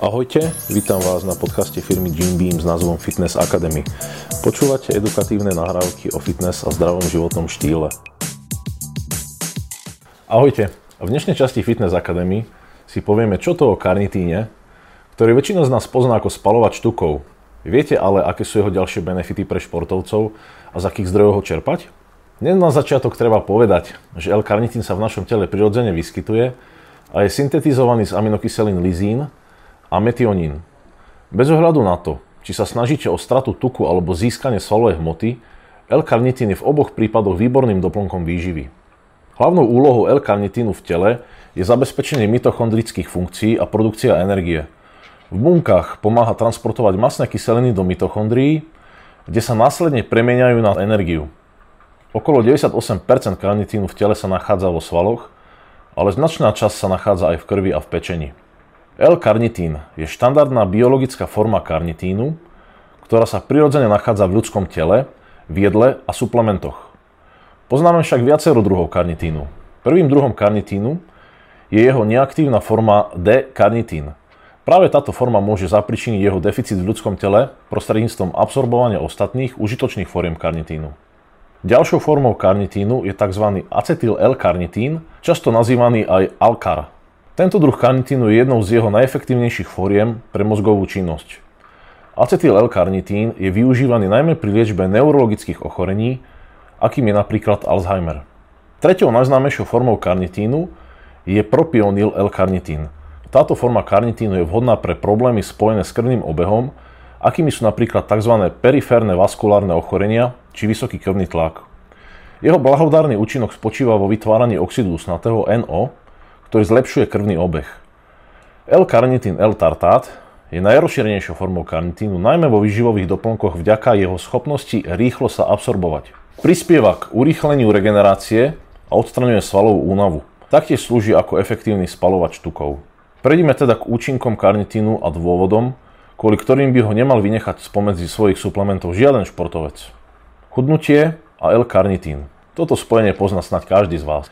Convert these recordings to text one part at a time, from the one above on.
Ahojte, vítam vás na podcaste firmy Jim Beam s názvom Fitness Academy. Počúvate edukatívne nahrávky o fitness a zdravom životnom štýle. Ahojte, v dnešnej časti Fitness Academy si povieme, čo to o karnitíne, ktorý väčšina z nás pozná ako spalovať tukov. Viete ale, aké sú jeho ďalšie benefity pre športovcov a z akých zdrojov ho čerpať? Dnes na začiatok treba povedať, že L-karnitín sa v našom tele prirodzene vyskytuje a je syntetizovaný z aminokyselín lizín, a metionín. Bez ohľadu na to, či sa snažíte o stratu tuku alebo získanie svalovej hmoty, L-karnitín je v oboch prípadoch výborným doplnkom výživy. Hlavnou úlohou L-karnitínu v tele je zabezpečenie mitochondrických funkcií a produkcia energie. V bunkách pomáha transportovať masné kyseliny do mitochondrií, kde sa následne premieňajú na energiu. Okolo 98% karnitínu v tele sa nachádza vo svaloch, ale značná časť sa nachádza aj v krvi a v pečení. L-karnitín je štandardná biologická forma karnitínu, ktorá sa prirodzene nachádza v ľudskom tele, v jedle a suplementoch. Poznáme však viacero druhov karnitínu. Prvým druhom karnitínu je jeho neaktívna forma D-karnitín. Práve táto forma môže zapričiniť jeho deficit v ľudskom tele prostredníctvom absorbovania ostatných užitočných foriem karnitínu. Ďalšou formou karnitínu je tzv. acetyl L-karnitín, často nazývaný aj alkar. Tento druh karnitínu je jednou z jeho najefektívnejších fóriem pre mozgovú činnosť. Acetyl L-karnitín je využívaný najmä pri liečbe neurologických ochorení, akým je napríklad Alzheimer. Tretou najznámejšou formou karnitínu je propionil L-karnitín. Táto forma karnitínu je vhodná pre problémy spojené s krvným obehom, akými sú napríklad tzv. periférne vaskulárne ochorenia či vysoký krvný tlak. Jeho blahodárny účinok spočíva vo vytváraní oxidu usnatého NO, ktorý zlepšuje krvný obeh. L-karnitín L-tartát je najrozšírenejšou formou karnitínu, najmä vo výživových doplnkoch vďaka jeho schopnosti rýchlo sa absorbovať. Prispieva k urýchleniu regenerácie a odstraňuje svalovú únavu. Taktiež slúži ako efektívny spalovač tukov. Prejdime teda k účinkom karnitínu a dôvodom, kvôli ktorým by ho nemal vynechať spomedzi svojich suplementov žiaden športovec. Chudnutie a L-karnitín. Toto spojenie pozná snať každý z vás.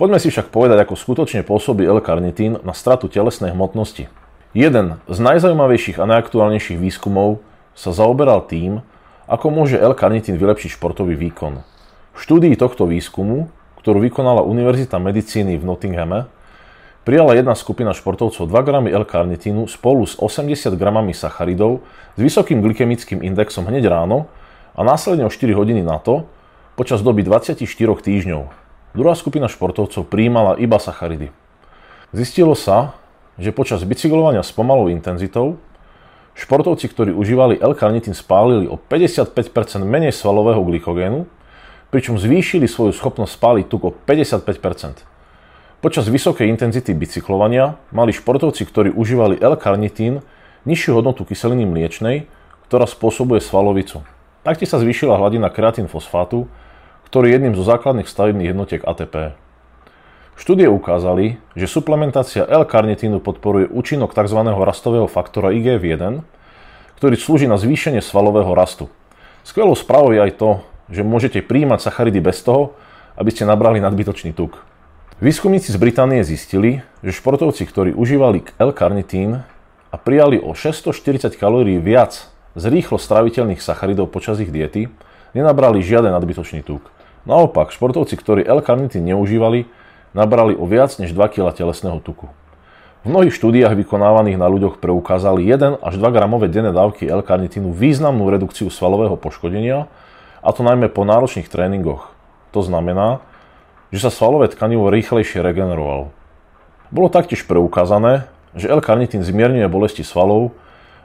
Poďme si však povedať, ako skutočne pôsobí L-karnitín na stratu telesnej hmotnosti. Jeden z najzaujímavejších a najaktuálnejších výskumov sa zaoberal tým, ako môže L-karnitín vylepšiť športový výkon. V štúdii tohto výskumu, ktorú vykonala Univerzita medicíny v Nottinghame, prijala jedna skupina športovcov 2 g L-karnitínu spolu s 80 g sacharidov s vysokým glykemickým indexom hneď ráno a následne o 4 hodiny na to počas doby 24 týždňov. Druhá skupina športovcov prijímala iba sacharidy. Zistilo sa, že počas bicyklovania s pomalou intenzitou športovci, ktorí užívali L-karnitín, spálili o 55% menej svalového glykogénu, pričom zvýšili svoju schopnosť spáliť tuk o 55%. Počas vysokej intenzity bicyklovania mali športovci, ktorí užívali L-karnitín, nižšiu hodnotu kyseliny mliečnej, ktorá spôsobuje svalovicu. Taktiež sa zvýšila hladina kreatín fosfátu, ktorý je jedným zo základných stavebných jednotiek ATP. Štúdie ukázali, že suplementácia L-karnitínu podporuje účinok tzv. rastového faktora IGF-1, ktorý slúži na zvýšenie svalového rastu. Skvelou správou je aj to, že môžete príjmať sacharidy bez toho, aby ste nabrali nadbytočný tuk. Výskumníci z Británie zistili, že športovci, ktorí užívali L-karnitín a prijali o 640 kalórií viac z rýchlo straviteľných sacharidov počas ich diety, nenabrali žiaden nadbytočný tuk. Naopak, športovci, ktorí L-karnitín neužívali, nabrali o viac než 2 kg telesného tuku. V mnohých štúdiách vykonávaných na ľuďoch preukázali 1 až 2 gramové denné dávky L-karnitínu významnú redukciu svalového poškodenia, a to najmä po náročných tréningoch. To znamená, že sa svalové tkanivo rýchlejšie regenerovalo. Bolo taktiež preukázané, že L-karnitín zmierňuje bolesti svalov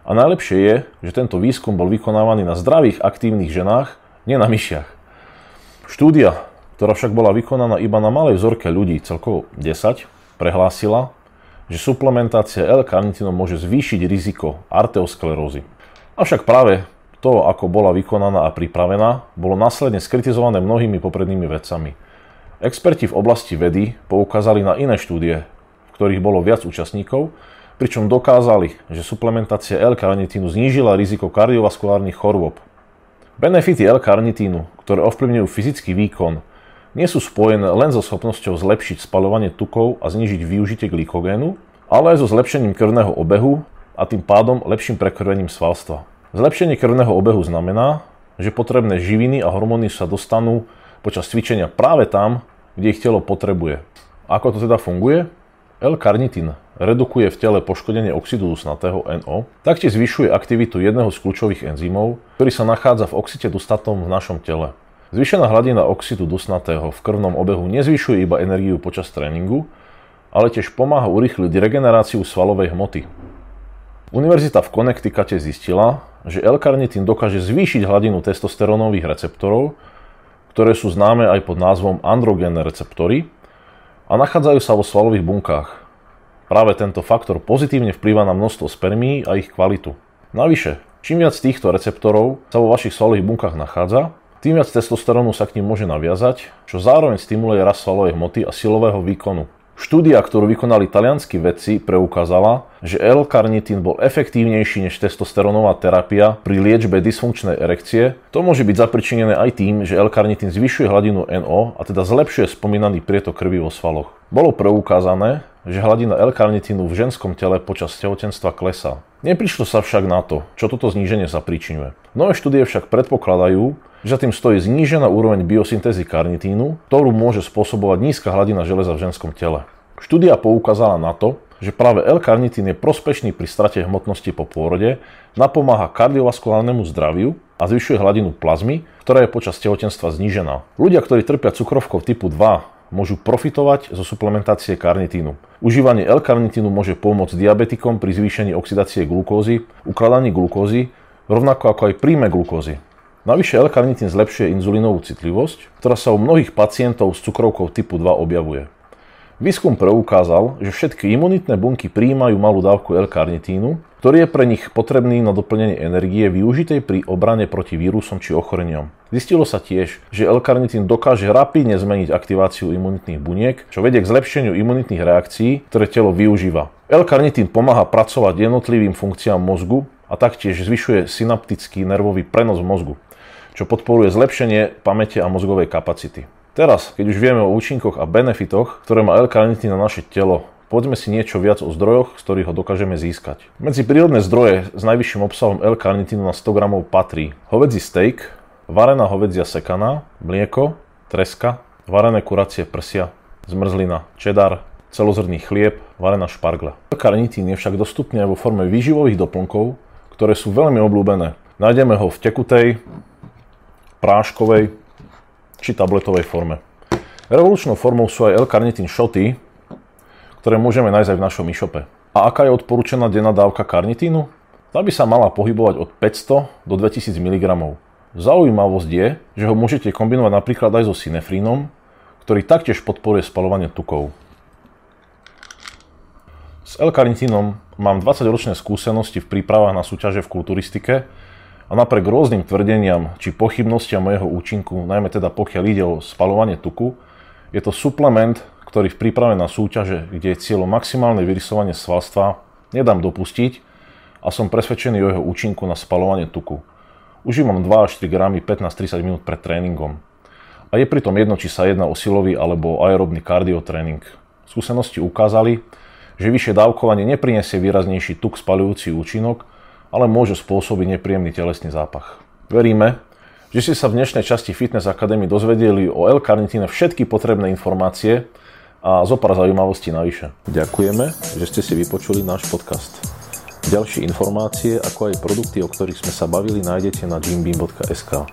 a najlepšie je, že tento výskum bol vykonávaný na zdravých aktívnych ženách, nie na myšiach. Štúdia, ktorá však bola vykonaná iba na malej vzorke ľudí, celkovo 10, prehlásila, že suplementácia L-karnitínom môže zvýšiť riziko arteosklerózy. Avšak práve to, ako bola vykonaná a pripravená, bolo následne skritizované mnohými poprednými vedcami. Experti v oblasti vedy poukázali na iné štúdie, v ktorých bolo viac účastníkov, pričom dokázali, že suplementácia L-karnitínu znížila riziko kardiovaskulárnych chorôb, Benefity L-karnitínu, ktoré ovplyvňujú fyzický výkon, nie sú spojené len so schopnosťou zlepšiť spalovanie tukov a znižiť využitie glykogénu, ale aj so zlepšením krvného obehu a tým pádom lepším prekrvením svalstva. Zlepšenie krvného obehu znamená, že potrebné živiny a hormóny sa dostanú počas cvičenia práve tam, kde ich telo potrebuje. Ako to teda funguje? L-karnitín redukuje v tele poškodenie oxidu dusnatého NO, taktiež zvyšuje aktivitu jedného z kľúčových enzymov, ktorý sa nachádza v oxide dustatom v našom tele. Zvýšená hladina oxidu dusnatého v krvnom obehu nezvyšuje iba energiu počas tréningu, ale tiež pomáha urýchliť regeneráciu svalovej hmoty. Univerzita v Connecticute zistila, že L-karnitín dokáže zvýšiť hladinu testosterónových receptorov, ktoré sú známe aj pod názvom androgénne receptory a nachádzajú sa vo svalových bunkách. Práve tento faktor pozitívne vplýva na množstvo spermií a ich kvalitu. Navyše, čím viac týchto receptorov sa vo vašich svalových bunkách nachádza, tým viac testosterónu sa k ním môže naviazať, čo zároveň stimuluje rast svalovej hmoty a silového výkonu. Štúdia, ktorú vykonali talianskí vedci, preukázala, že L-karnitín bol efektívnejší než testosterónová terapia pri liečbe dysfunkčnej erekcie. To môže byť zapričinené aj tým, že L-karnitín zvyšuje hladinu NO a teda zlepšuje spomínaný prietok krvi vo svaloch. Bolo preukázané, že hladina L-karnitínu v ženskom tele počas tehotenstva klesá. Neprišlo sa však na to, čo toto zníženie zapričinuje. Nové štúdie však predpokladajú, že za tým stojí znížená úroveň biosyntézy karnitínu, ktorú môže spôsobovať nízka hladina železa v ženskom tele. Štúdia poukázala na to, že práve L-karnitín je prospešný pri strate hmotnosti po pôrode, napomáha kardiovaskulárnemu zdraviu a zvyšuje hladinu plazmy, ktorá je počas tehotenstva znížená. Ľudia, ktorí trpia cukrovkou typu 2, môžu profitovať zo suplementácie karnitínu. Užívanie L-karnitínu môže pomôcť diabetikom pri zvýšení oxidácie glukózy, ukladaní glukózy, rovnako ako aj príjme glukózy. Navyše L-karnitín zlepšuje inzulínovú citlivosť, ktorá sa u mnohých pacientov s cukrovkou typu 2 objavuje. Výskum preukázal, že všetky imunitné bunky prijímajú malú dávku L-karnitínu, ktorý je pre nich potrebný na doplnenie energie využitej pri obrane proti vírusom či ochoreniam. Zistilo sa tiež, že L-karnitín dokáže rapidne zmeniť aktiváciu imunitných buniek, čo vedie k zlepšeniu imunitných reakcií, ktoré telo využíva. L-karnitín pomáha pracovať jednotlivým funkciám mozgu a taktiež zvyšuje synaptický nervový prenos mozgu čo podporuje zlepšenie pamäte a mozgovej kapacity. Teraz, keď už vieme o účinkoch a benefitoch, ktoré má L-karnitín na naše telo, Povedzme si niečo viac o zdrojoch, z ktorých ho dokážeme získať. Medzi prírodné zdroje s najvyšším obsahom L-karnitínu na 100 g patrí hovedzí steak, varená hovedzia sekaná, mlieko, treska, varené kuracie prsia, zmrzlina, čedar, celozrný chlieb, varená špargla. L-karnitín je však dostupný aj vo forme výživových doplnkov, ktoré sú veľmi obľúbené. Nájdeme ho v tekutej, práškovej či tabletovej forme. Revolučnou formou sú aj L-karnitín šoty, ktoré môžeme nájsť aj v našom e-shope. A aká je odporúčaná denná dávka karnitínu? Tá by sa mala pohybovať od 500 do 2000 mg. Zaujímavosť je, že ho môžete kombinovať napríklad aj so synefrínom, ktorý taktiež podporuje spalovanie tukov. S L-karnitínom mám 20-ročné skúsenosti v prípravách na súťaže v kulturistike a napriek rôznym tvrdeniam či pochybnostiam o účinku, najmä teda pokiaľ ide o spalovanie tuku, je to suplement, ktorý v príprave na súťaže, kde je cieľom maximálne vyrysovanie svalstva, nedám dopustiť a som presvedčený o jeho účinku na spalovanie tuku. Užívam 2 až 3 gramy 15-30 minút pred tréningom. A je pritom jedno, či sa jedná o silový alebo aerobný kardiotréning. Skúsenosti ukázali, že vyššie dávkovanie neprinesie výraznejší tuk spalujúci účinok, ale môže spôsobiť nepríjemný telesný zápach. Veríme, že ste sa v dnešnej časti Fitness Academy dozvedeli o L-karnitíne všetky potrebné informácie a zo pár zaujímavostí navyše. Ďakujeme, že ste si vypočuli náš podcast. Ďalšie informácie, ako aj produkty, o ktorých sme sa bavili, nájdete na gymbeam.sk.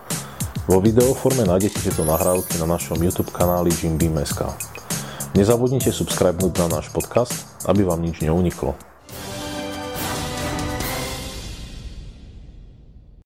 Vo videoforme nájdete tieto nahrávky na našom YouTube kanáli gymbeam.sk. Nezabudnite subscribenúť na náš podcast, aby vám nič neuniklo.